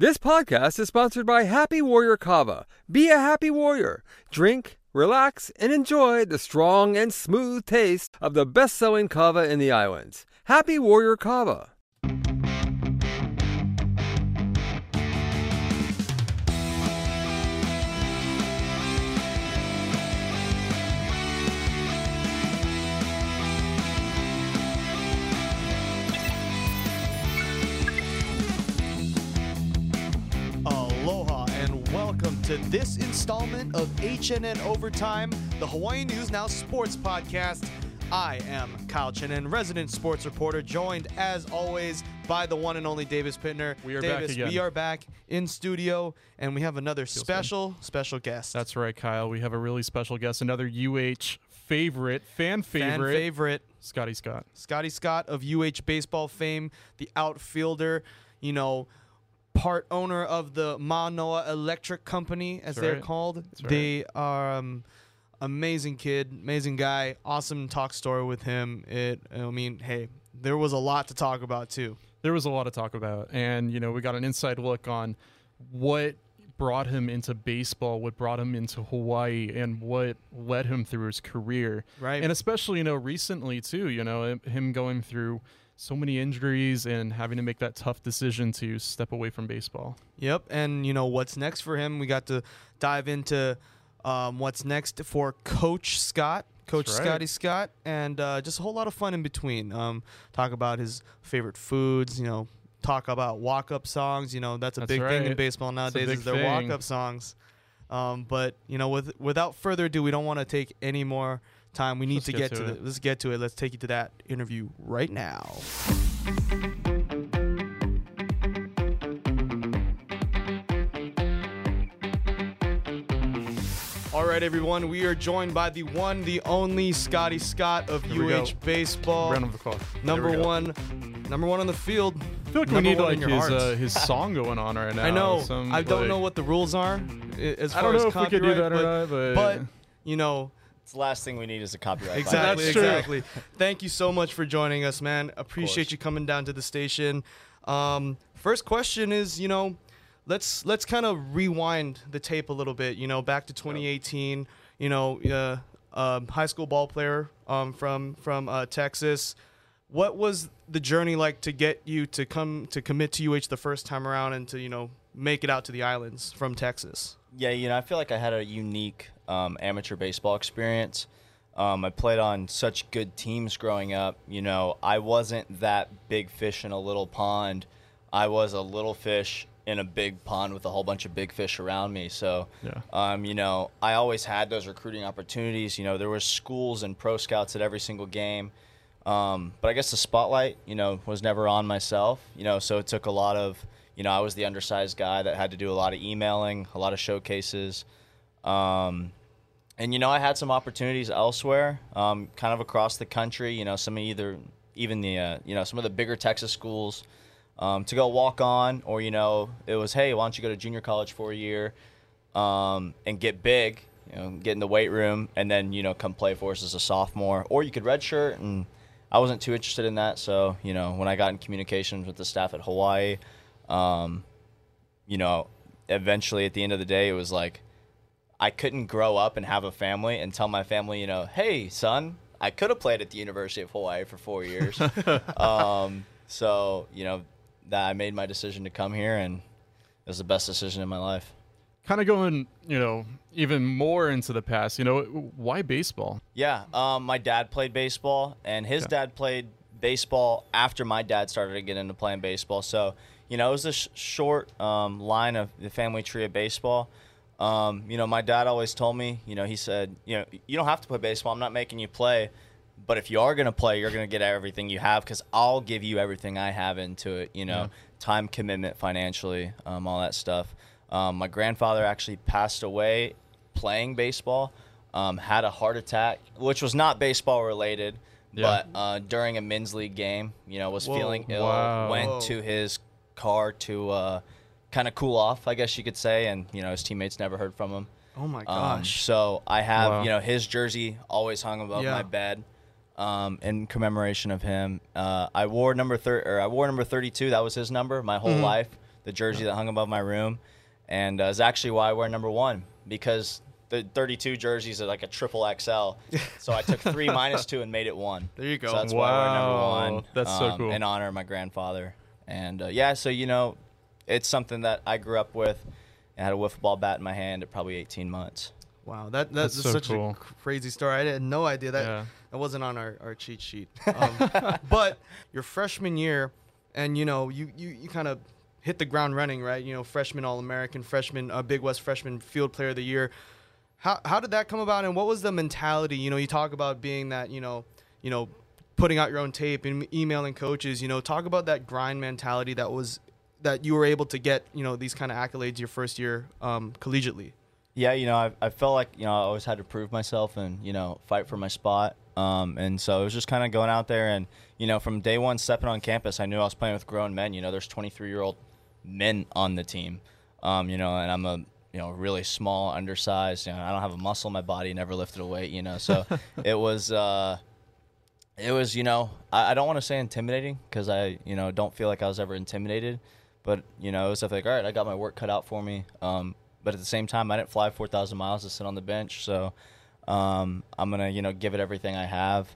This podcast is sponsored by Happy Warrior Kava. Be a happy warrior. Drink, relax, and enjoy the strong and smooth taste of the best selling kava in the islands. Happy Warrior Kava. To this installment of HNN Overtime, the Hawaiian News Now Sports Podcast. I am Kyle Chinen, resident sports reporter, joined as always by the one and only Davis Pitner. We are back again. we are back in studio, and we have another special, special guest. That's right, Kyle. We have a really special guest, another UH favorite, fan fan favorite, favorite, Scotty Scott. Scotty Scott of UH baseball fame, the outfielder, you know, part owner of the Manoa Electric Company, as That's they're right. called. right. They are um, amazing kid, amazing guy, awesome talk story with him. It, I mean, hey, there was a lot to talk about too. There was a lot to talk about, and you know, we got an inside look on what brought him into baseball, what brought him into Hawaii, and what led him through his career. Right. And especially, you know, recently too. You know, him going through so many injuries and having to make that tough decision to step away from baseball. Yep, and you know what's next for him? We got to dive into um, what's next for Coach Scott, Coach right. Scotty Scott, and uh, just a whole lot of fun in between. Um, talk about his favorite foods, you know, talk about walk-up songs. You know, that's a That's big thing in baseball nowadays is their walk-up songs. Um, but you know, with without further ado, we don't want to take any more time. We need Let's to get get, to to, it. the, let's get to it. Let's take you to that interview right now. All right, everyone. We are joined by the one, the only Scotty Scott of UH baseball. Round of applause. Number one, number one on the field. I feel like we need like his uh, his song going on right now. I know. Some, I don't like- know what the rules are i- as I far don't know as if we could do that or not, but, but you know, It's the last thing we need is a copyright. Exactly, That's exactly. Thank you so much for joining us, man. Appreciate you coming down to the station. Um, first question is, you know, let's let's kind of rewind the tape a little bit. You know, back to 2018. You know, uh, um, high school ball player um, from from uh, Texas. What was the journey like to get you to come to commit to UH the first time around and to you know make it out to the islands from Texas? Yeah, you know, I feel like I had a unique um, amateur baseball experience. Um, I played on such good teams growing up. You know, I wasn't that big fish in a little pond. I was a little fish in a big pond with a whole bunch of big fish around me. So, Yeah. um, you know, I always had those recruiting opportunities. You know, there were schools and pro scouts at every single game. Um, but I guess the spotlight, you know, was never on myself. You know, so it took a lot of, you know, I was the undersized guy that had to do a lot of emailing, a lot of showcases. Um, and you know, I had some opportunities elsewhere, um, kind of across the country. You know, some of either even the uh, you know some of the bigger Texas schools um, to go walk on, or you know, it was hey, why don't you go to junior college for a year um, and get big, you know, get in the weight room, and then you know come play for us as a sophomore, or you could redshirt. And I wasn't too interested in that, so you know, when I got in communications with the staff at Hawaii, um, you know, eventually at the end of the day, it was like I couldn't grow up and have a family and tell my family, you know, hey, son, I could have played at the University of Hawaii for four years. um, so, you know, that I made my decision to come here, and it was the best decision in my life. kind of going, you know, even more into the past, you know, why baseball? Yeah, um, my dad played baseball, and his Yeah. dad played baseball after my dad started to get into playing baseball. So, you know, it was a sh- short um, line of the family tree of baseball. Um, you know, my dad always told me, you know, he said, you know, you don't have to play baseball. I'm not making you play, but if you are going to play, you're going to get everything you have because I'll give you everything I have into it. You know, Yeah. time commitment, financially, um, all that stuff. Um, my grandfather actually passed away playing baseball. Um, had a heart attack, which was not baseball related, Yeah. but uh, during a men's league game, you know, was Whoa. feeling ill. Wow. Went to his car to uh, kind of cool off, I guess you could say, and you know his teammates never heard from him. Oh my Um, gosh. so I have, Wow. you know, his jersey always hung above Yeah. my bed, um, in commemoration of him. Uh, I wore number thir- or I wore number thirty-two. That was his number my whole Mhm. life. the jersey that hung above my room, and uh, is actually why I wear number one because the 32 jerseys are like a triple XL. So I took three minus two and made it one. There you go. So that's why I wear number Wow, one. that's so um, cool. In honor of my grandfather, and uh, yeah, so you know, it's something that I grew up with. I had a wiffle ball bat in my hand at probably 18 months. Wow, that That's that's, so such cool. a crazy story. I had no idea that Yeah. that wasn't on our, our cheat sheet. Um, but your freshman year, and you know you you, you kind of hit the ground running, right? You know, freshman All American, freshman uh, Big West freshman Field Player of the Year. How how did that come about, and what was the mentality? You know, you talk about being that you know you know putting out your own tape and emailing coaches. You know, talk about that grind mentality that was that you were able to get you know these kind of accolades your first year um, collegiately. Yeah, you know, I, I felt like you know I always had to prove myself and you know fight for my spot. Um, and so it was just kind of going out there and you know from day one stepping on campus, I knew I was playing with grown men. You know, there's 23 year old men on the team. Um, you know, and I'm a you know really small, undersized. You know, I don't have a muscle in my body, never lifted a weight. You know, so it was. Uh, it was you know I, I don't want to say intimidating because I you know don't feel like I was ever intimidated, but you know it was like all right I got my work cut out for me. Um, but at the same time I didn't fly four thousand miles to sit on the bench, so um, I'm gonna you know give it everything I have.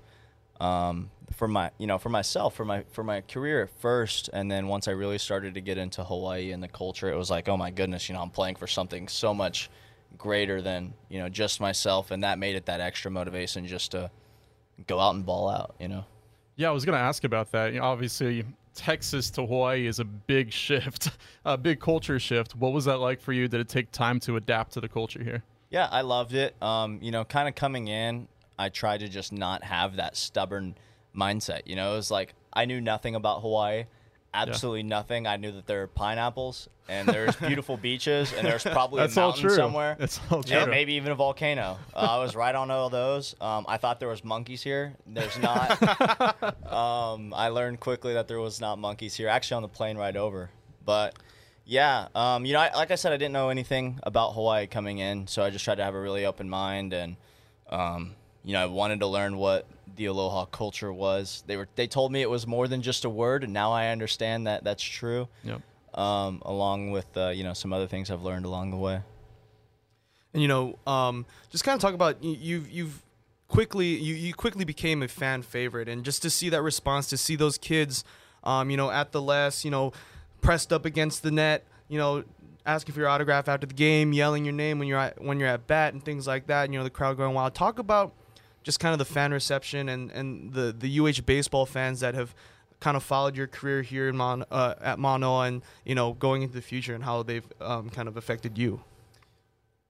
Um, for my you know for myself for my for my career at first and then once I really started to get into Hawaii and the culture it was like oh my goodness you know I'm playing for something so much greater than you know just myself and that made it that extra motivation just to go out and ball out you know Yeah, I was going to ask about that. You know, obviously, Texas to Hawaii is a big shift, a big culture shift. What was that like for you? Did it take time to adapt to the culture here? Yeah, I loved it. Um, you know, kind of coming in, I tried to just not have that stubborn mindset. You know, it was like I knew nothing about Hawaii, absolutely nothing. I knew that there are pineapples and there's beautiful beaches and there's probably That's a all mountain true. somewhere. That's all true. And maybe even a volcano. Uh, I was right on all those. Um, I thought there was monkeys here. There's not. um, I learned quickly that there was not monkeys here. Actually, on the plane ride over. But yeah, um, you know, I, like I said, I didn't know anything about Hawaii coming in, so I just tried to have a really open mind, and um, you know, I wanted to learn what the aloha culture was. They were they told me it was more than just a word, and now I understand that that's true. Yep. Um, along with uh, you know some other things I've learned along the way. and you know, um, just kind of talk about you, you've you've quickly you, you quickly became a fan favorite, and just to see that response, to see those kids, um, you know, at the last, you know, pressed up against the net, you know, asking for your autograph after the game, yelling your name when you're at when you're at bat, and things like that, and you know, the crowd going wild. Talk about just kind of the fan reception and and the the UH baseball fans that have kind of followed your career here in Mon, uh, at Manoa and you know going into the future and how they've um, kind of affected you.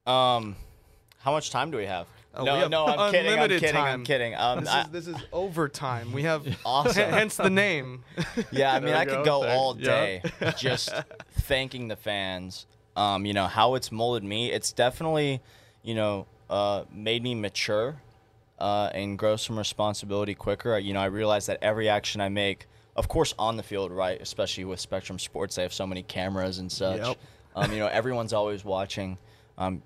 Um, how much time do we have? Oh, no, we have no, I'm kidding. I'm unlimited kidding. I'm kidding. Um, This I- is this is overtime. We have Awesome. hence the name. yeah, I mean, I we could go. go There- all yeah. day just thanking the fans. Um, you know how it's molded me. It's definitely, you know, uh, made me mature uh, and grow some responsibility quicker. You know, I realize that every action I make, of course, on the field, right? Especially with Spectrum Sports, they have so many cameras and such. Yep. Um, you know, everyone's always watching. Um,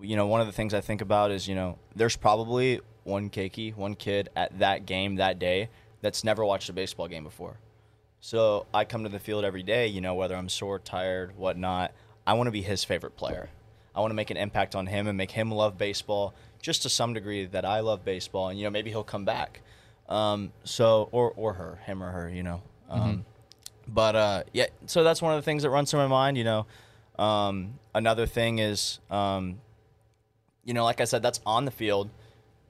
you know, one of the things I think about is, you know, there's probably one keiki, one kid at that game that day that's never watched a baseball game before. So I come to the field every day, you know, whether I'm sore, tired, whatnot. I want to be his favorite player. I want to make an impact on him and make him love baseball just to some degree that I love baseball. And, you know, maybe he'll come back. Um, so, or, or her, him or her, you know. Um, But, uh, yeah, so that's one of the things that runs through my mind, you know. Um, another thing is, um, you know, like I said, that's on the field.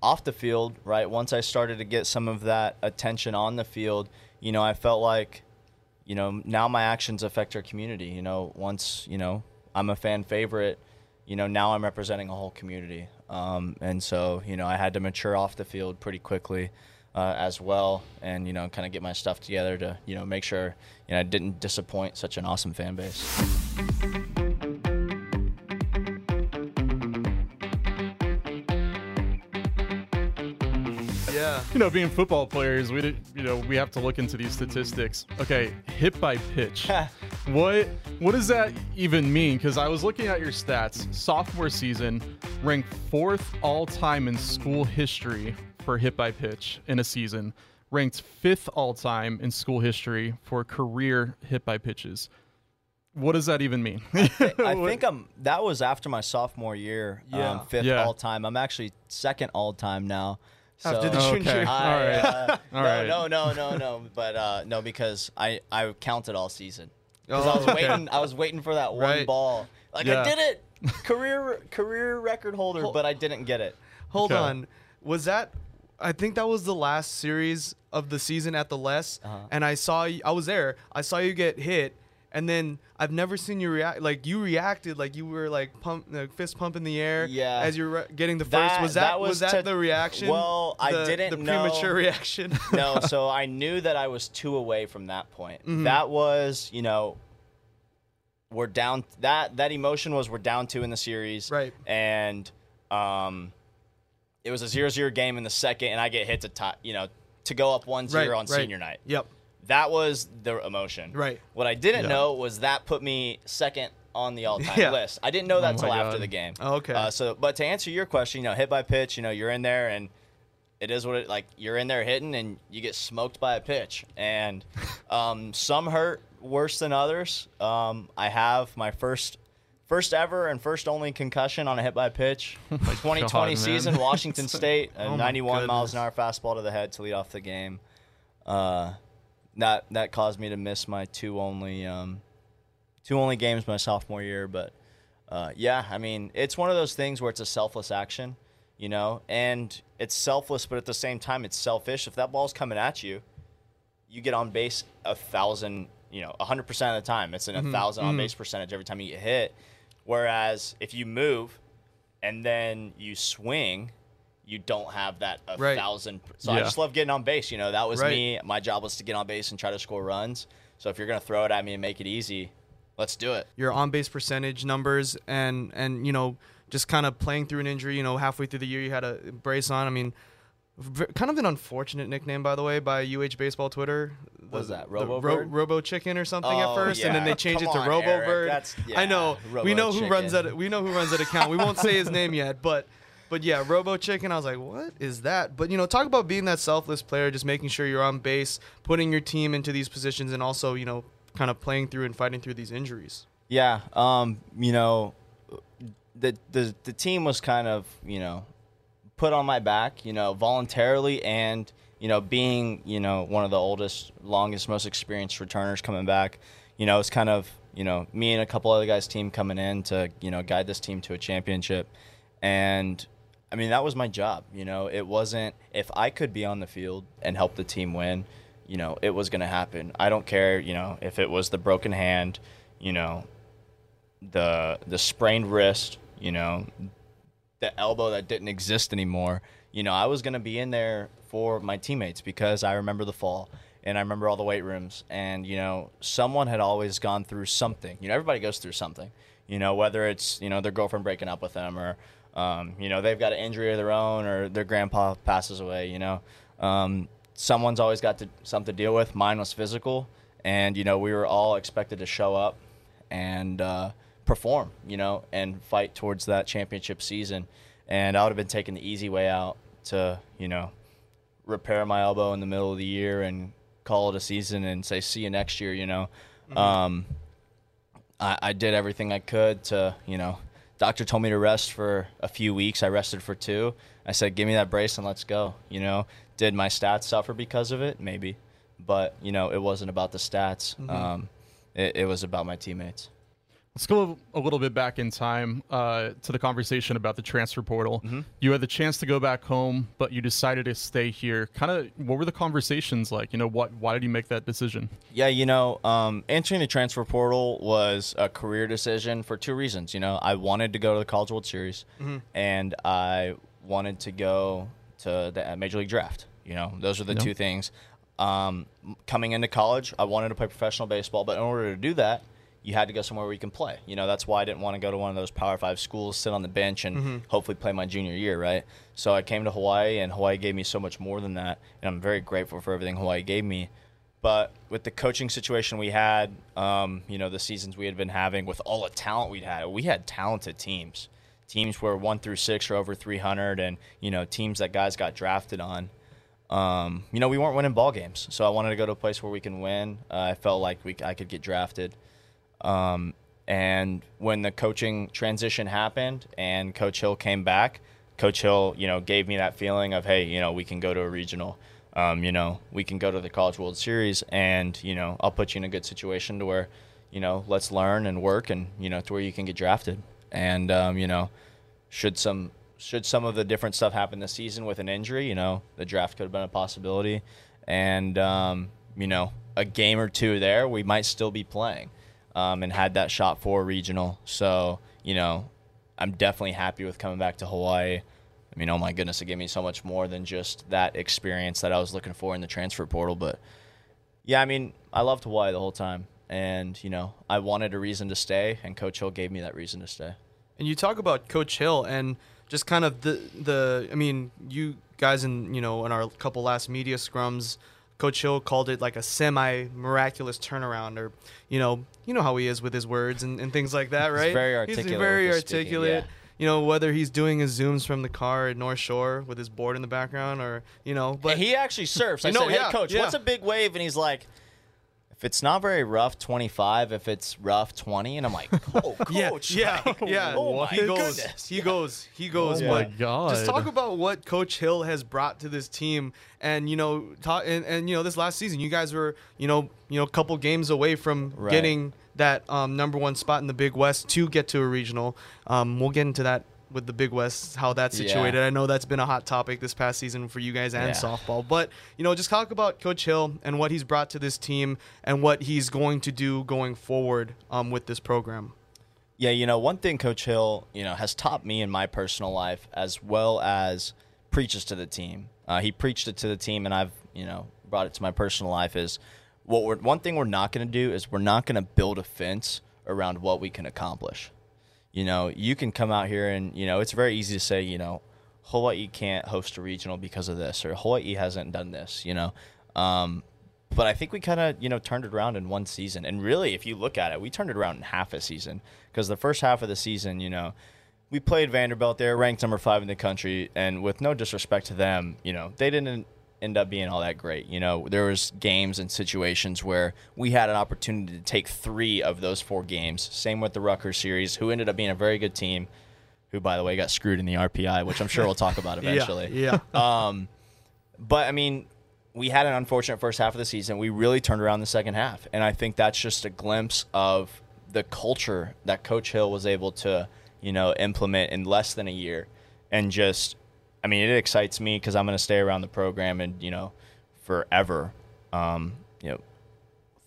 Off the field, right? Once I started to get some of that attention on the field, you know, I felt like, you know, now my actions affect our community. You know, once, you know, I'm a fan favorite, you know, now I'm representing a whole community. Um, and so, you know, I had to mature off the field pretty quickly uh, as well and, you know, kind of get my stuff together to, you know, make sure, you know, I didn't disappoint such an awesome fan base. yeah. You know, being football players, we did, you know we have to look into these statistics. Okay, hit by pitch. what what does that even mean? Because I was looking at your stats. Sophomore season, ranked fourth all time in school history for hit by pitch in a season. Ranked fifth all time in school history for career hit by pitches. what does that even mean? I think I'm. That was after my sophomore year. Yeah. Um, fifth Yeah. all time. I'm actually second all time now. So After the Okay. junior. All I, right. uh, All no, right. no, no, no, no. But uh, no, because I I counted all season. Because Oh, I was okay. waiting. I was waiting for that one Right. ball. Like Yeah. I did it. Career career record holder, Hol- but I didn't get it. Hold Okay. on. Was that? I think that was the last series of the season at the Les, Uh-huh. and I saw you, I was there. I saw you get hit, and then I've never seen you react. Like you reacted, like you were like pump, like, fist pump in the air. Yeah. As you're re- getting the first. That- was that, that was, was that to- the reaction? Well, I didn't The know- premature reaction. no, so I knew that I was two away from that point. Mm-hmm. That was, you know, we're down. That that emotion was we're down two in the series, Right. And um, it was a 0-0 game in the second, and I get hit to tie, you know, to go up 1-0 Right, on right. senior night. Yep. That was the emotion. Right. What I didn't Yeah. know was that put me second on the all-time Yeah. list. I didn't know that Oh till after the game. Oh, okay. Uh, so, but to answer your question, you know, hit by pitch, you know, you're in there and it is what it like. You're in there hitting and you get smoked by a pitch, and um, some hurt worse than others. Um, I have my first. First ever and first only concussion on a hit by pitch. 2020 God, season, Washington State, a Oh my 91 miles an hour fastball to the head to lead off the game. Uh, that that caused me to miss my two only um, two only games my sophomore year. But uh, yeah, I mean, it's one of those things where it's a selfless action, you know, and it's selfless, but at the same time, it's selfish. If that ball's coming at you, you get on base a thousand, you know, hundred percent of the time. It's an a thousand on base percentage every time you get hit. Whereas if you move and then you swing, you don't have that a Right. thousand. So I just love getting on base. You know, that was Right. me. My job was to get on base and try to score runs. So if you're gonna throw it at me and make it easy, let's do it. your on base percentage numbers and and you know just kind of playing through an injury. You know, halfway through the year you had a brace on. I mean, v- kind of an unfortunate nickname by the way by UH baseball Twitter. What The- that, Robo Ro- Robo Chicken or something at Oh, first, and then they changed it to on, Robo Eric. Bird. That's- I know yeah, we know Robo who runs that. We know who runs that account. We won't say his name yet, but. But yeah, Robo Chicken, I was like, what is that? But you know, talk about being that selfless player, just making sure you're on base, putting your team into these positions, and also, you know, kind of playing through and fighting through these injuries. Yeah, um, you know, the the the team was kind of you know put on my back, you know, voluntarily, and you know, being you know one of the oldest, longest, most experienced returners coming back, you know, it's kind of you know me and a couple other guys' team coming in to you know guide this team to a championship, and I mean that was my job. You know, it wasn't if I could be on the field and help the team win. You know, it was going to happen. I don't care. You know, if it was the broken hand, you know, the the sprained wrist, you know, the elbow that didn't exist anymore. You know, I was going to be in there for my teammates because I remember the fall and I remember all the weight rooms and you know, someone had always gone through something. You know, everybody goes through something. You know, whether it's, you know, their girlfriend breaking up with them or um, you know, they've got an injury of their own or their grandpa passes away, you know. Um, someone's always got to, something to deal with. Mine was physical and you know, we were all expected to show up and uh, perform, you know, and fight towards that championship season. And I would have been taking the easy way out to, you know, repair my elbow in the middle of the year and call it a season and say, see you next year, you know. Um, I, I did everything I could to, you know, doctor told me to rest for a few weeks. I rested for two. I said, give me that brace and let's go, you know. Did my stats suffer because of it? Maybe. But, you know, it wasn't about the stats. Um, it, it was about my teammates. Let's go a little bit back in time uh, to the conversation about the transfer portal. You had the chance to go back home, but you decided to stay here. Kind of, what were the conversations like? You know, what? Why did you make that decision? Yeah, you know, um, entering the transfer portal was a career decision for two reasons. You know, I wanted to go to the College World Series, and I wanted to go to the uh, Major League Draft. You know, those are the Yep. two things. Um, coming into college, I wanted to play professional baseball, but in order to do that, you had to go somewhere where you can play. You know, that's why I didn't want to go to one of those Power Five schools, sit on the bench, and hopefully play my junior year, right? So I came to Hawaii, and Hawaii gave me so much more than that, and I'm very grateful for everything Hawaii gave me. But with the coaching situation we had, um, you know, the seasons we had been having, with all the talent we'd had, we had talented teams. Teams where one through six are over 300, and you know, teams that guys got drafted on. Um, you know, we weren't winning ball games, so I wanted to go to a place where we can win. Uh, I felt like we I could get drafted. Um, and when the coaching transition happened and Coach Hill came back, Coach Hill, you know, gave me that feeling of, hey, you know, we can go to a regional. Um, you know, we can go to the College World Series, and you know, I'll put you in a good situation to where, you know, let's learn and work, and you know, to where you can get drafted. And um, you know, should some should some of the different stuff happen this season with an injury, you know, the draft could have been a possibility, and um, you know, a game or two there, we might still be playing, um, and had that shot for regional. So you know, I'm definitely happy with coming back to Hawaii. I mean, oh my goodness, it gave me so much more than just that experience that I was looking for in the transfer portal. But yeah, I mean, I loved Hawaii the whole time. And, you know, I wanted a reason to stay, and Coach Hill gave me that reason to stay. And you talk about Coach Hill and just kind of the the I mean, you guys in you know in our couple last media scrums, Coach Hill called it like a semi miraculous turnaround, or you know you know how he is with his words and, and things like that, right? very articulate He's very his speaking, articulate. yeah. You know whether he's doing his zooms from the car at North Shore with his board in the background, or you know, but And he actually surfs. I You know, said, "Hey, yeah, coach, yeah. what's a big wave?" And he's like, "If it's not very rough, 25. If it's rough, 20." And I'm like, "Oh, coach, yeah, like, yeah. Oh my he goes, goodness. he goes, he goes. Oh but my God. Just talk about what Coach Hill has brought to this team, and you know, talk, and, and you know, this last season, you guys were, you know, you know, a couple games away from Right. getting that um, number one spot in the Big West to get to a regional. Um, we'll get into that with the Big West, how that's Yeah. situated. I know that's been a hot topic this past season for you guys and Yeah. softball, but you know, just talk about Coach Hill and what he's brought to this team and what he's going to do going forward um, with this program. Yeah, you know, one thing Coach Hill, you know, has taught me in my personal life as well as preaches to the team. Uh, he preached it to the team, and I've, you know, brought it to my personal life. Is what we're one thing we're not going to do is we're not going to build a fence around what we can accomplish. You know, you can come out here and you know it's very easy to say, you know, Hawaii can't host a regional because of this, or Hawaii hasn't done this. You know, um, but I think we kind of you know turned it around in one season. And really, if you look at it, we turned it around in half a season because the first half of the season, you know, we played Vanderbilt. They're ranked number five in the country, and with no disrespect to them, you know, they didn't end up being all that great. You know, there was games and situations where we had an opportunity to take three of those four games. Same with the Rutgers series, who ended up being a very good team. Who, by the way, got screwed in the RPI, which I'm sure we'll talk about eventually. Yeah. yeah. Um, but I mean, we had an unfortunate first half of the season. We really turned around the second half, and I think that's just a glimpse of the culture that Coach Hill was able to, you know, implement in less than a year, and just, I mean, it excites me because I'm going to stay around the program and you know, forever. Um, you know,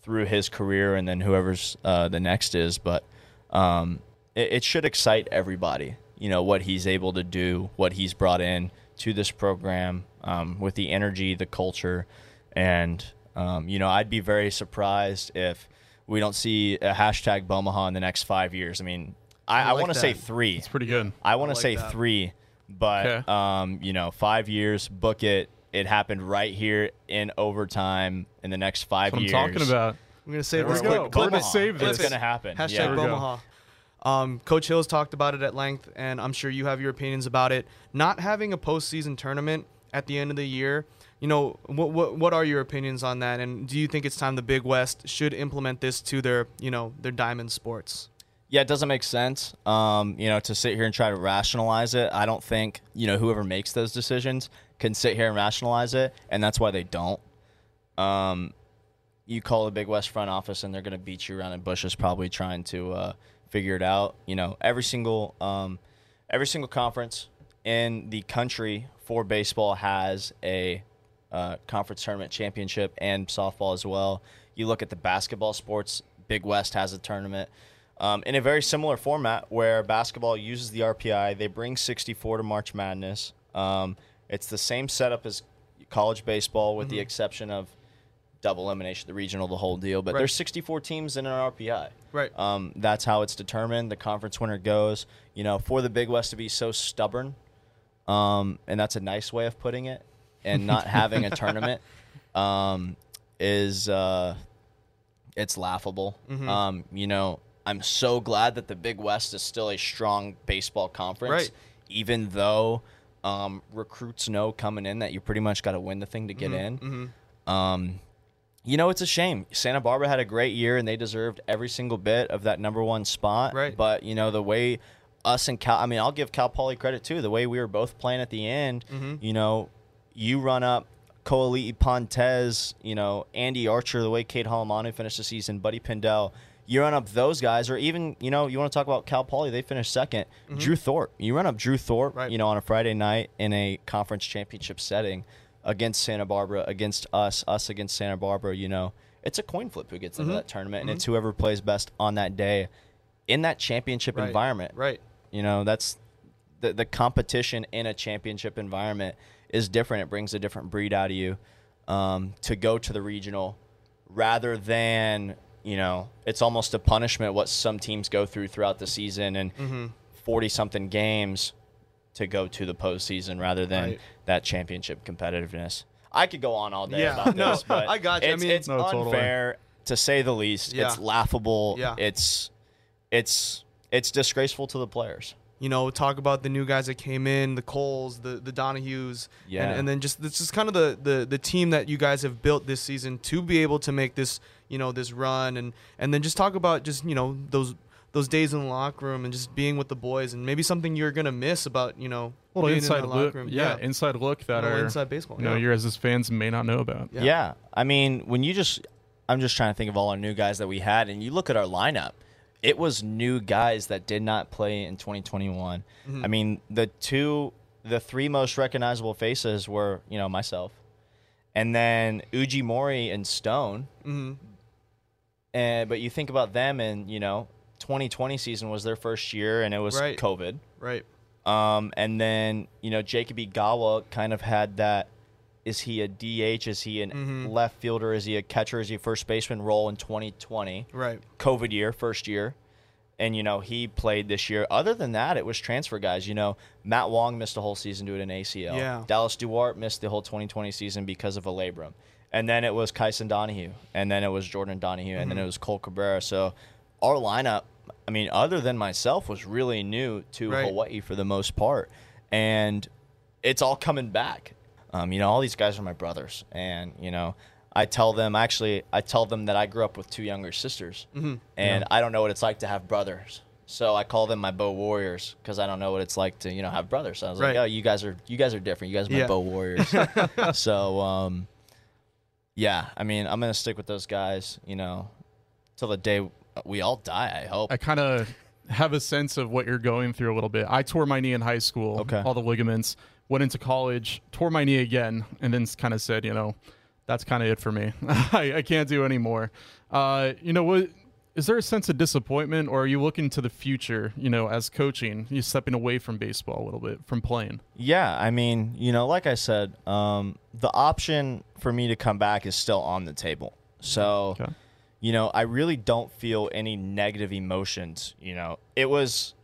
through his career and then whoever's uh, the next is. But um, it, it should excite everybody. You know what he's able to do, what he's brought in to this program um, with the energy, the culture, and um, you know I'd be very surprised if we don't see a hashtag Bomaha in the next five years. I mean, I, I I, like want to say three. It's pretty good. I want to like say that. three, but Okay. um, you know, five years, book it. It happened right here in overtime in the next five That's what I'm talking about. I'm gonna say There we this go. We're Clip gonna it. save this. It's gonna happen. Hashtag yeah. There we go. Um, Coach Hill's talked about it at length, and I'm sure you have your opinions about it. Not having a postseason tournament at the end of the year, you know, what what what are your opinions on that? And do you think it's time the Big West should implement this to their you know their diamond sports? Yeah, it doesn't make sense. Um, you know, to sit here and try to rationalize it. I don't think you know whoever makes those decisions can sit here and rationalize it, and that's why they don't. Um, you call the Big West front office, and they're going to beat you around in bushes, probably trying to uh, figure it out. You know, every single um, every single conference in the country for baseball has a uh, conference tournament championship and softball as well. You look at the basketball sports, Big West has a tournament um, in a very similar format where basketball uses the RPI. They bring 64 to March Madness. Um, it's the same setup as college baseball with the exception of double elimination, the regional, the whole deal. But Right. there's 64 teams in an RPI. Right. Um, that's how it's determined. The conference winner goes. You know, for the Big West to be so stubborn, um, and that's a nice way of putting it, and not having a tournament um, is uh, it's laughable. Mm-hmm. Um, you know, I'm so glad that the Big West is still a strong baseball conference, Right. even though um, recruits know coming in that you pretty much got to win the thing to get Mm-hmm. in. Um, you know, it's a shame. Santa Barbara had a great year and they deserved every single bit of that number one spot. Right. But, you know, the way us and Cal, I mean, I'll give Cal Poly credit too. The way we were both playing at the end, Mm-hmm. you know, you run up Coaliti Pontez, you know, Andy Archer, the way Cade Halemanu finished the season, Buddy Pindell. You run up those guys, or even, you know, you want to talk about Cal Poly, they finished 2nd Drew Thorpe. You run up Drew Thorpe, Mm-hmm. Right. you know, on a Friday night in a conference championship setting against Santa Barbara, against us, us against Santa Barbara, you know, it's a coin flip who gets into Mm-hmm. that tournament, and it's whoever plays best on that day in that championship Right. environment. Right. You know, that's the the competition in a championship environment is different. It brings a different breed out of you. Um, to go to the regional rather than you know, it's almost a punishment what some teams go through throughout the season and mm-hmm. 40 something games to go to the postseason rather than Right. that championship competitiveness. I could go on all day Yeah. about No, this, but I got you. I mean- it's No, totally. unfair to say the least. Yeah. It's laughable. Yeah. It's it's it's disgraceful to the players. you know, talk about the new guys that came in, the Coles, the the Donahues, Yeah. and, and then just this is kind of the, the the team that you guys have built this season to be able to make this you know this run, and and then just talk about just you know those those days in the locker room and just being with the boys, and maybe something you're gonna miss about you know little being in inside that look, locker room. yeah, inside look that Little are inside baseball, You know, yeah. your as fans may not know about. Yeah. Yeah. I mean, when you just, I'm just trying to think of all our new guys that we had, and you look at our lineup, it was new guys that did not play in 2021. Mm-hmm. I mean, the two, the three most recognizable faces were, you know, myself, and then Uji Mori and Stone. hmm And but you think about them, and you know, 2020 season was their first year, and it was Right. COVID. right, Um, and then you know Jacob Gawa kind of had that. Is he a DH? Is he a Mhm. left fielder? Is he a catcher? Is he a first baseman role in 2020? right, COVID year, first year, and you know he played this year. Other than that, it was transfer guys. You know Matt Wong missed a whole season due to an ACL. Yeah. Dallas Duarte missed the whole 2020 season because of a labrum. And then it was Kyson Donahue, and then it was Jordan Donahue, and then it was Cole Cabrera. So our lineup, I mean, other than myself, was really new to Right. Hawaii for the most part, and it's all coming back. Um, you know, all these guys are my brothers, and you know, I tell them actually, I tell them that I grew up with two younger sisters, and I don't know what it's like to have brothers. So I call them my bow warriors because I don't know what it's like to you know have brothers. So I was Right. like, oh, you guys are you guys are different. You guys are my Yeah. bow warriors. so um, yeah, I mean, I'm gonna stick with those guys. You know, till the day we all die. I hope. I kind of have a sense of what you're going through a little bit. I tore my knee in high school, Okay. all the ligaments. Went into college, tore my knee again, and then kind of said, you know, that's kind of it for me. I, I can't do anymore. Uh, you know what? Is there a sense of disappointment, or are you looking to the future? You know, as coaching, you stepping away from baseball a little bit, from playing. Yeah, I mean, you know, like I said, um, the option for me to come back is still on the table. So, Okay. you know, I really don't feel any negative emotions. You know, it was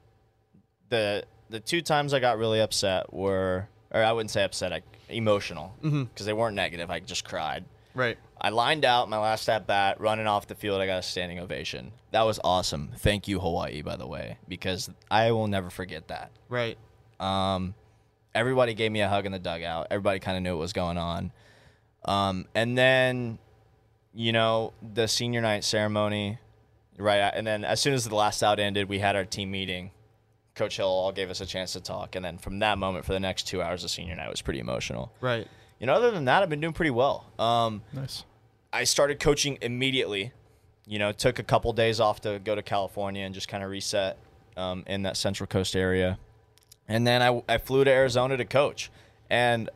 the the two times I got really upset were, or I wouldn't say upset, I, emotional, because they weren't negative. I just cried. Right, I lined out my last at bat, running off the field. I got a standing ovation. That was awesome. Thank you, Hawaii, by the way, because I will never forget that. right, Um, everybody gave me a hug in the dugout. Everybody kind of knew what was going on. Um, and then, you know, the senior night ceremony, right? And then as soon as the last out ended, we had our team meeting. Coach Hill all gave us a chance to talk. And then from that moment, for the next two hours of senior night, was pretty emotional. right, You know, other than that, I've been doing pretty well. Um, Nice. I started coaching immediately. You know, took a couple days off to go to California and just kind of reset um, in that Central Coast area. And then I, I flew to Arizona to coach. And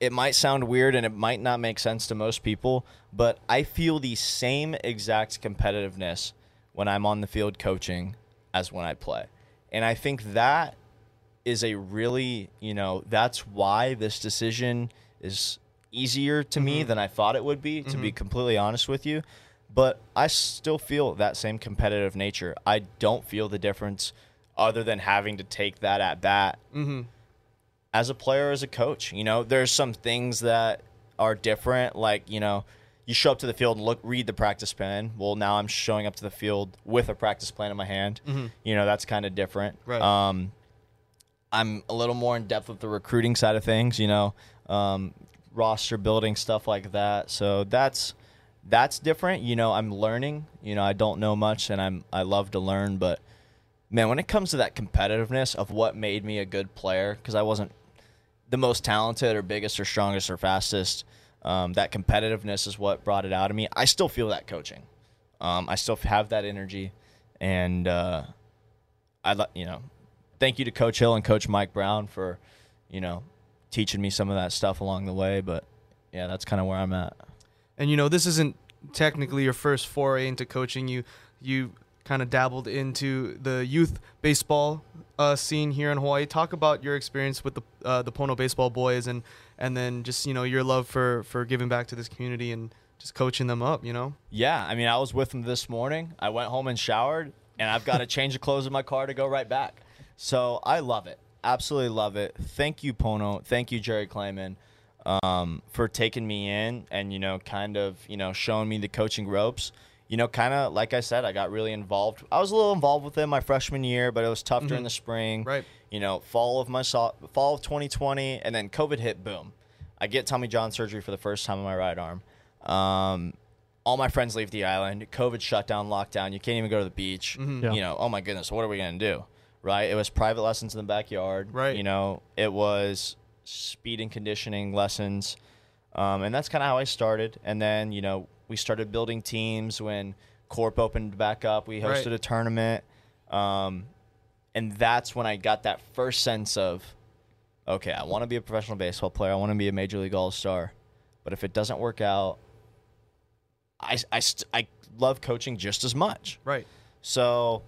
it might sound weird and it might not make sense to most people, but I feel the same exact competitiveness when I'm on the field coaching as when I play. And I think that is a really, you know, that's why this decision is easier to me than I thought it would be, to be completely honest with you. But I still feel that same competitive nature. I don't feel the difference other than having to take that at bat mm-hmm. as a player, as a coach. You know, there's some things that are different, like, you know, you show up to the field and look read the practice plan. Well, now I'm showing up to the field with a practice plan in my hand. You know, that's kind of different. Right. Um, I'm a little more in depth with the recruiting side of things, you know, um, roster building stuff like that. So that's that's different. You know, I'm learning. You know, I don't know much, and I'm I love to learn. But man, when it comes to that competitiveness of what made me a good player, because I wasn't the most talented or biggest or strongest or fastest. Um, that competitiveness is what brought it out of me. I still feel that coaching. Um, I still have that energy, and uh, I you know. Thank you to Coach Hill and Coach Mike Brown for, you know, teaching me some of that stuff along the way. But yeah, that's kind of where I'm at. And you know, this isn't technically your first foray into coaching. You you kind of dabbled into the youth baseball uh, scene here in Hawaii. Talk about your experience with the uh, the Pono baseball boys, and and then just you know your love for for giving back to this community and just coaching them up. You know. Yeah, I mean, I was with them this morning. I went home and showered, and I've got to change the clothes in my car to go right back. So I love it. Absolutely love it. Thank you, Pono. Thank you, Jerry Clayman, um, for taking me in and you know, kind of you know, showing me the coaching ropes you know, kind of like I said, I got really involved. I was a little involved with them my freshman year, but it was tough mm-hmm. during the spring. Right. You know, fall of my fall of 2020, and then COVID hit. Boom, I get Tommy John surgery for the first time on my right arm. Um, all my friends leave the island. COVID shut down, lockdown. You can't even go to the beach. Mm-hmm. Yeah. You know, oh my goodness, what are we gonna do? Right. It was private lessons in the backyard. Right. You know, it was speed and conditioning lessons. Um, and that's kind of how I started. And then, you know, we started building teams when Corp opened back up. We hosted right. a tournament. Um, and that's when I got that first sense of, okay, I want to be a professional baseball player. I want to be a major league all star. But if it doesn't work out, I, I, st- I love coaching just as much. Right. So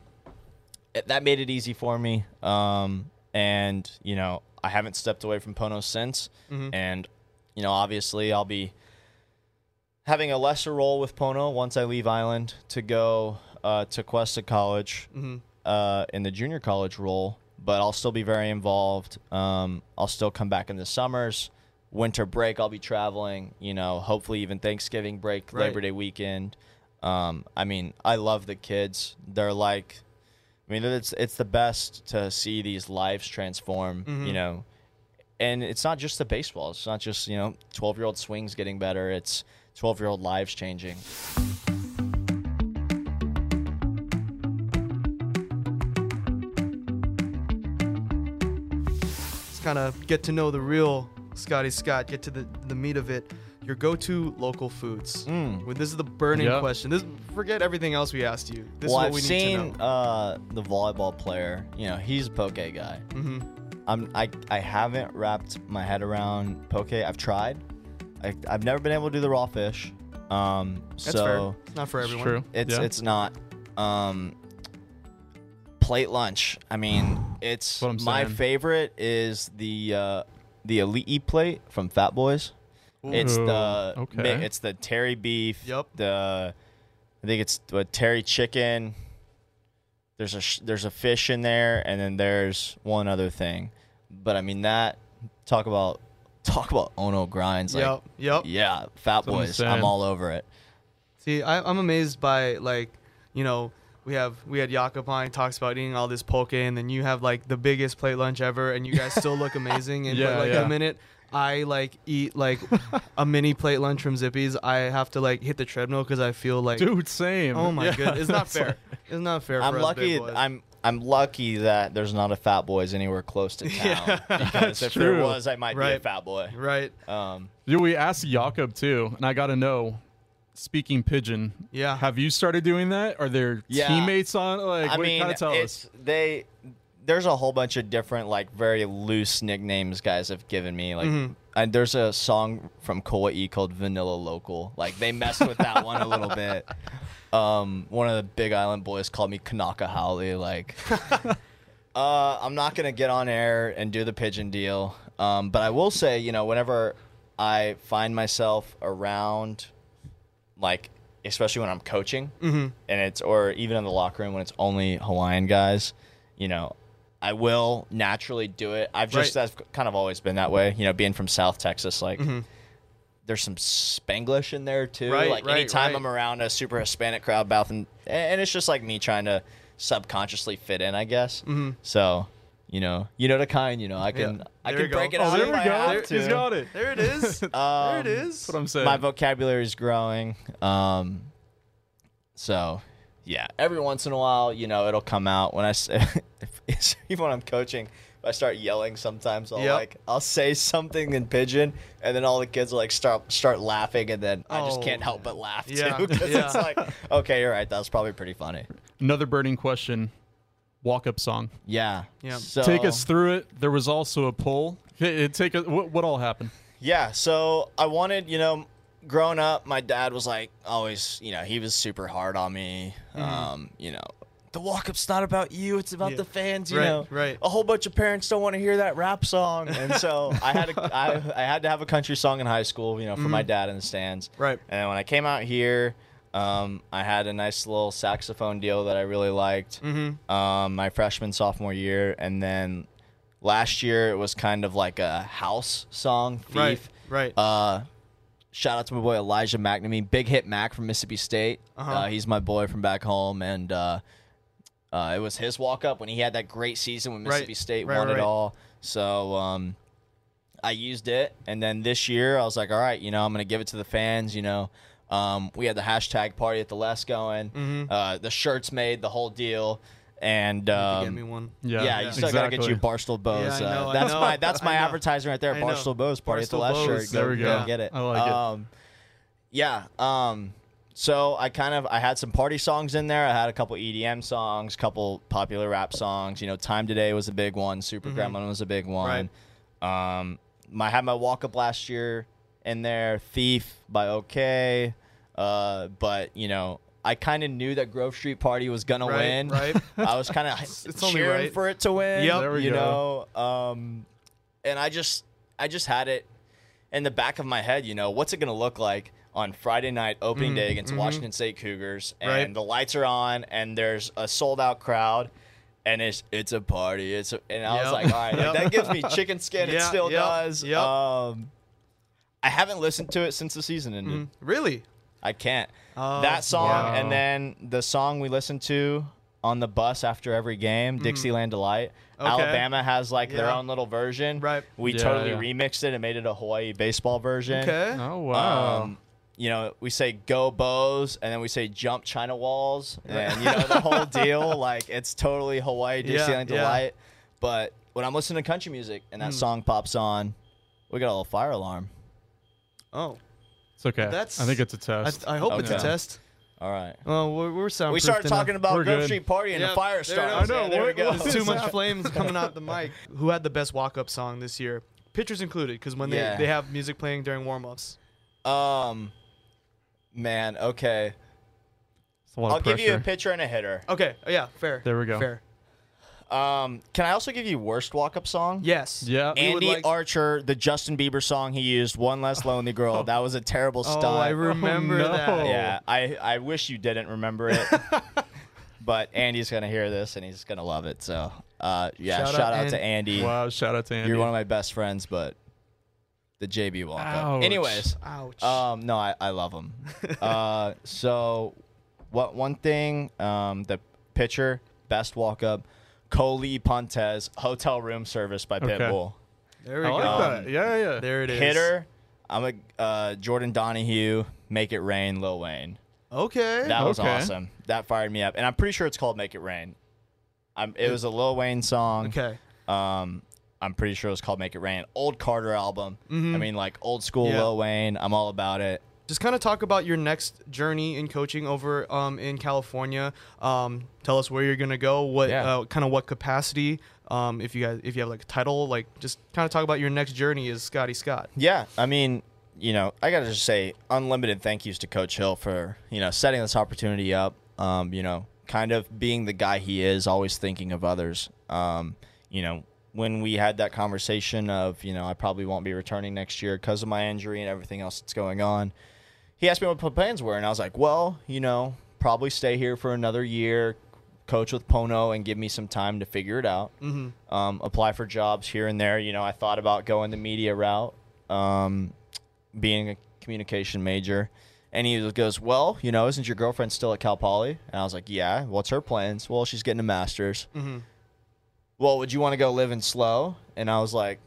that made it easy for me. Um, and, you know, I haven't stepped away from Pono since. Mm-hmm. And, you know, obviously I'll be having a lesser role with Pono once I leave Island to go uh, to Cuesta College mm-hmm. uh, in the junior college role, but I'll still be very involved. Um, I'll still come back in the summers. Winter break, I'll be traveling. You know, hopefully even Thanksgiving break, right. Labor Day weekend. Um, I mean, I love the kids. They're like, I mean, it's it's the best to see these lives transform. Mm-hmm. You know, and it's not just the baseball. It's not just you know, twelve year old swings getting better. It's 12 year old lives changing. Let's kind of get to know the real Scotty Scott, get to the, the meat of it. Your go to local foods. Mm. This is the burning yep. question. This Forget everything else we asked you. This well, is what I've we seen, need to know. Uh, the volleyball player, you know, he's a poke guy. Mm-hmm. I'm, I, I haven't wrapped my head around poke. I've tried. I, I've never been able to do the raw fish. Um, That's so fair. It's not for everyone. True. It's yeah. it's not. Um, plate lunch. I mean, it's my saying. favorite is the uh, the elite eat plate from Fat Boys. Ooh. It's the okay. it's the teri beef. Yep. The I think it's the teri chicken. There's a sh- there's a fish in there, and then there's one other thing. But I mean that talk about talk about Ono grinds. Like, yep. Yep. Yeah, Fat That's Boys. I'm, I'm, all over it. See, I, am amazed by like, you know, we have we had Jakopine talks about eating all this poke, and then you have like the biggest plate lunch ever, and you guys still look amazing. And yeah, like yeah. a minute, I like eat like a mini plate lunch from Zippy's. I have to like hit the treadmill because I feel like dude, same. Oh my yeah, god, it's not fair. It's not fair. I'm lucky. I'm I'm lucky that there's not a Fat Boys anywhere close to town. Yeah, because if true. there was, I might right. be a Fat Boy. Right. Um, Dude, we asked Jakob too, and I got to know. Speaking pidgin, yeah. Have you started doing that? Are there yeah. teammates on? Like, I what mean, kind of tell it's, us? They there's a whole bunch of different like very loose nicknames guys have given me. Like, mm-hmm. and there's a song from Kauai called Vanilla Local. Like they messed with that one a little bit. Um, one of the Big Island boys called me Kanaka haole. Like, uh, I'm not gonna get on air and do the pidgin deal. Um, but I will say, you know, whenever I find myself around, like, especially when I'm coaching, mm-hmm. and it's or even in the locker room when it's only Hawaiian guys, you know, I will naturally do it. I've just Right. I've kind of always been that way. You know, being from South Texas, like. Mm-hmm. There's some Spanglish in there too. Right, like right, anytime right. I'm around a super Hispanic crowd, mouth and and it's just like me trying to subconsciously fit in, I guess. Mm-hmm. So you know, you know the kind. You know, I can Yeah. I can you go. break it Oh, out there we go. have He's to. got it. There it is. there Um, it is. That's what I'm saying. My vocabulary is growing. Um, so yeah, every once in a while, you know, it'll come out when I say, if, even when I'm coaching. If I start yelling, sometimes I'll Yep. like I'll say something in pidgin, and then all the kids will like start start laughing, and then I just Oh. can't help but laugh Yeah, too because yeah. it's like, okay, you're right, that was probably pretty funny. Another burning question. Walk up song. Yeah. Yeah. So, Take us through it. There was also a poll. Hey, it- take a, what, what all happened? Yeah, so I wanted, you know, growing up, my dad was like always, you know, he was super hard on me. Um, you know, the walk up's not about you, it's about Yeah. the fans, you Right, know. right. A whole bunch of parents don't want to hear that rap song. And so I had a, I, I had to have a country song in high school, you know, for my dad in the stands. Right. And when I came out here, um, I had a nice little saxophone deal that I really liked. Mm-hmm. Um, my freshman sophomore year, and then last year it was kind of like a house song, Thief. Right. Right. Uh, shout out to my boy Elijah McNamee, big hit Mac from Mississippi State. Uh-huh. Uh, he's my boy from back home, and uh, uh, it was his walk up when he had that great season when Right. Mississippi State Right, won right. it all. So um, I used it, and then this year I was like, all right, you know, I'm gonna give it to the fans. You know, um, we had the hashtag party at the Les going, Mhm. uh, the shirts made, the whole deal, and You um, get me one. Yeah, yeah, you still gotta get you Barstool Bows. Yeah, I uh, know, I that's know. my that's my I know. advertising right there. I know. Barstool Bows party at the Barstool last Bows. shirt. Go, There we go go. get it. I like it. um, Yeah. Um. So I kind of I had some party songs in there. I had a couple EDM songs, couple popular rap songs. You know, Time Today was a big one. Super Mhm. Gremlin was a big one. Um. I had my walk up last year in there. Thief by Ookay. Uh. But you know. I kind of knew that Grove Street Party was gonna Right, win. right. I was kind of It's only cheering right. for it to win. Yep. There we you go. know, um, and I just, I just had it in the back of my head. You know, what's it gonna look like on Friday night opening Mhm, day against mhm. Washington State Cougars, and Right. the lights are on, and there's a sold out crowd. And it's it's a party. It's a, and I was like, all right, like, that gives me chicken skin. It still yep, does. yep. Um, I haven't listened to it since the season ended. Mhm. Really? I can't. Oh, that song wow. and then the song we listen to on the bus after every game, Dixieland Delight. Okay. Alabama has like their own little version. Right. We Yeah, totally yeah. remixed it and made it a Hawaii baseball version. Okay. Oh wow. Um, you know, we say go bows and then we say jump China walls and you know the whole deal. Like it's totally Hawaii Yeah, Dixieland yeah. Delight. But when I'm listening to country music and that Mm. song pops on, we got a little fire alarm. Oh, it's okay. that's- I think it's a test. I hope it's a Okay. test. All right. Oh, we're, we're soundproof. We started talking about We're Grove good. Street Party and Yep, the fire there it starts. is. I know, Yeah, there we what- go. what Too is much flames coming out the mic. Who had the best walk-up song this year? Pitchers included, because when they, Yeah. they have music playing during warm-ups. Um, man, okay. It's a lot I'll of give you a pitcher and a hitter. Okay, oh, yeah, fair. There we go. Fair. Um, can I also give you worst walk-up song? Yes. Yeah. Andy like- Archer, the Justin Bieber song he used, "One Less Lonely Girl." That was a terrible stunt. Oh, I remember no. that. yeah, I I wish you didn't remember it, but Andy's gonna hear this and he's gonna love it. So, uh, yeah, Shout shout, out out, to Andy. Wow. Shout out to Andy. You're one of my best friends, but the JB walk-up. Anyways, Ouch. Um, no, I, I love him. uh, so, what one thing? Um, the pitcher best walk up, Coley Pontes, hotel room service by Okay. Pitbull. there we I go. like Um, that. Yeah, yeah. There it is. Hitter, I'm a uh, Jordan Donahue, make it rain, Lil Wayne. Okay. That was Okay. awesome. That fired me up, and I'm pretty sure it's called Make It Rain. I'm, it was a Lil Wayne song. okay. Um, I'm pretty sure it was called Make It Rain. Old Carter album. Mhm. I mean, like old school Yeah. Lil Wayne. I'm all about it. Just kind of talk about your next journey in coaching over um, in California. Um, tell us where you're gonna go. What Yeah. uh, kind of what capacity? Um, if you guys if you have like a title, like just kind of talk about your next journey as Scotty Scott. Yeah, I mean, you know, I gotta just say unlimited thank yous to Coach Hill for you know setting this opportunity up. Um, you know, kind of being the guy he is, always thinking of others. Um, you know, when we had that conversation of you know I probably won't be returning next year because of my injury and everything else that's going on. He asked me what my plans were, and I was like, well, you know, probably stay here for another year, coach with Pono, and give me some time to figure it out Mm-hmm. um, apply for jobs here and there. You know, I thought about going the media route, um, being a communication major. And he goes, Well, you know, isn't your girlfriend still at Cal Poly? And I was like, Yeah. What's her plans? Well, she's getting a master's. Mm-hmm. well, would you want to go live in Slow? And I was like,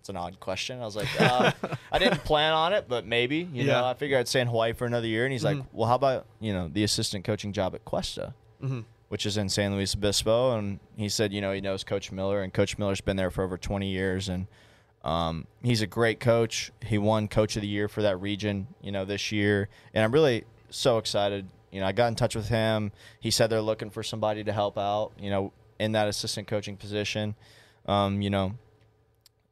it's an odd question. I was like, uh, I didn't plan on it, but maybe. You Yeah. know, I figured I'd stay in Hawaii for another year. And he's like, well, how about you know the assistant coaching job at Cuesta, which is in San Luis Obispo? And he said, you know, he knows Coach Miller, and Coach Miller's been there for over 20 years, and um, he's a great coach. He won Coach of the Year for that region, you know, this year, and I'm really so excited. You know, I got in touch with him. He said they're looking for somebody to help out, you know, in that assistant coaching position. Um, you know,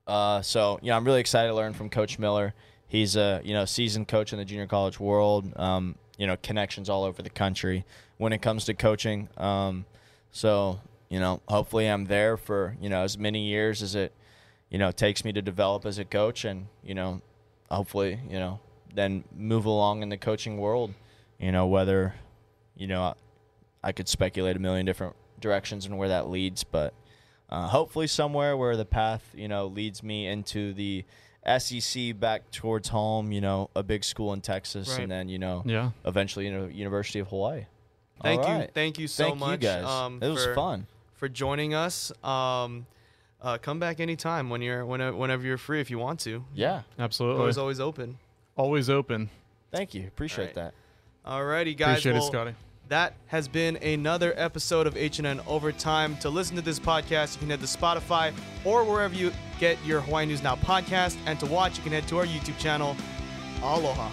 uh, so you know, I'm really excited to learn from Coach Miller. He's a you know seasoned coach in the junior college world. Um, you know, connections all over the country when it comes to coaching. Um, so you know, hopefully, I'm there for you know as many years as it you know takes me to develop as a coach, and you know, hopefully, you know, then move along in the coaching world. You know, whether you know I, I could speculate a million different directions and where that leads, but uh, hopefully somewhere where the path you know leads me into the SEC back towards home. You know, a big school in Texas, Right. and then you know Yeah. eventually you know University of Hawaii. Thank All you, right. thank you so Thank much. you guys. Um, it was for, fun. for joining us. Um, uh, come back anytime when you're whenever, whenever you're free if you want to. Yeah. Absolutely. Doors always open. Always open. Thank you. Appreciate right. that. Alrighty, guys. Appreciate well, it, Scotty. That has been another episode of HNN Overtime. To listen to this podcast, you can head to Spotify or wherever you get your Hawaii News Now podcast. And to watch, you can head to our YouTube channel. Aloha.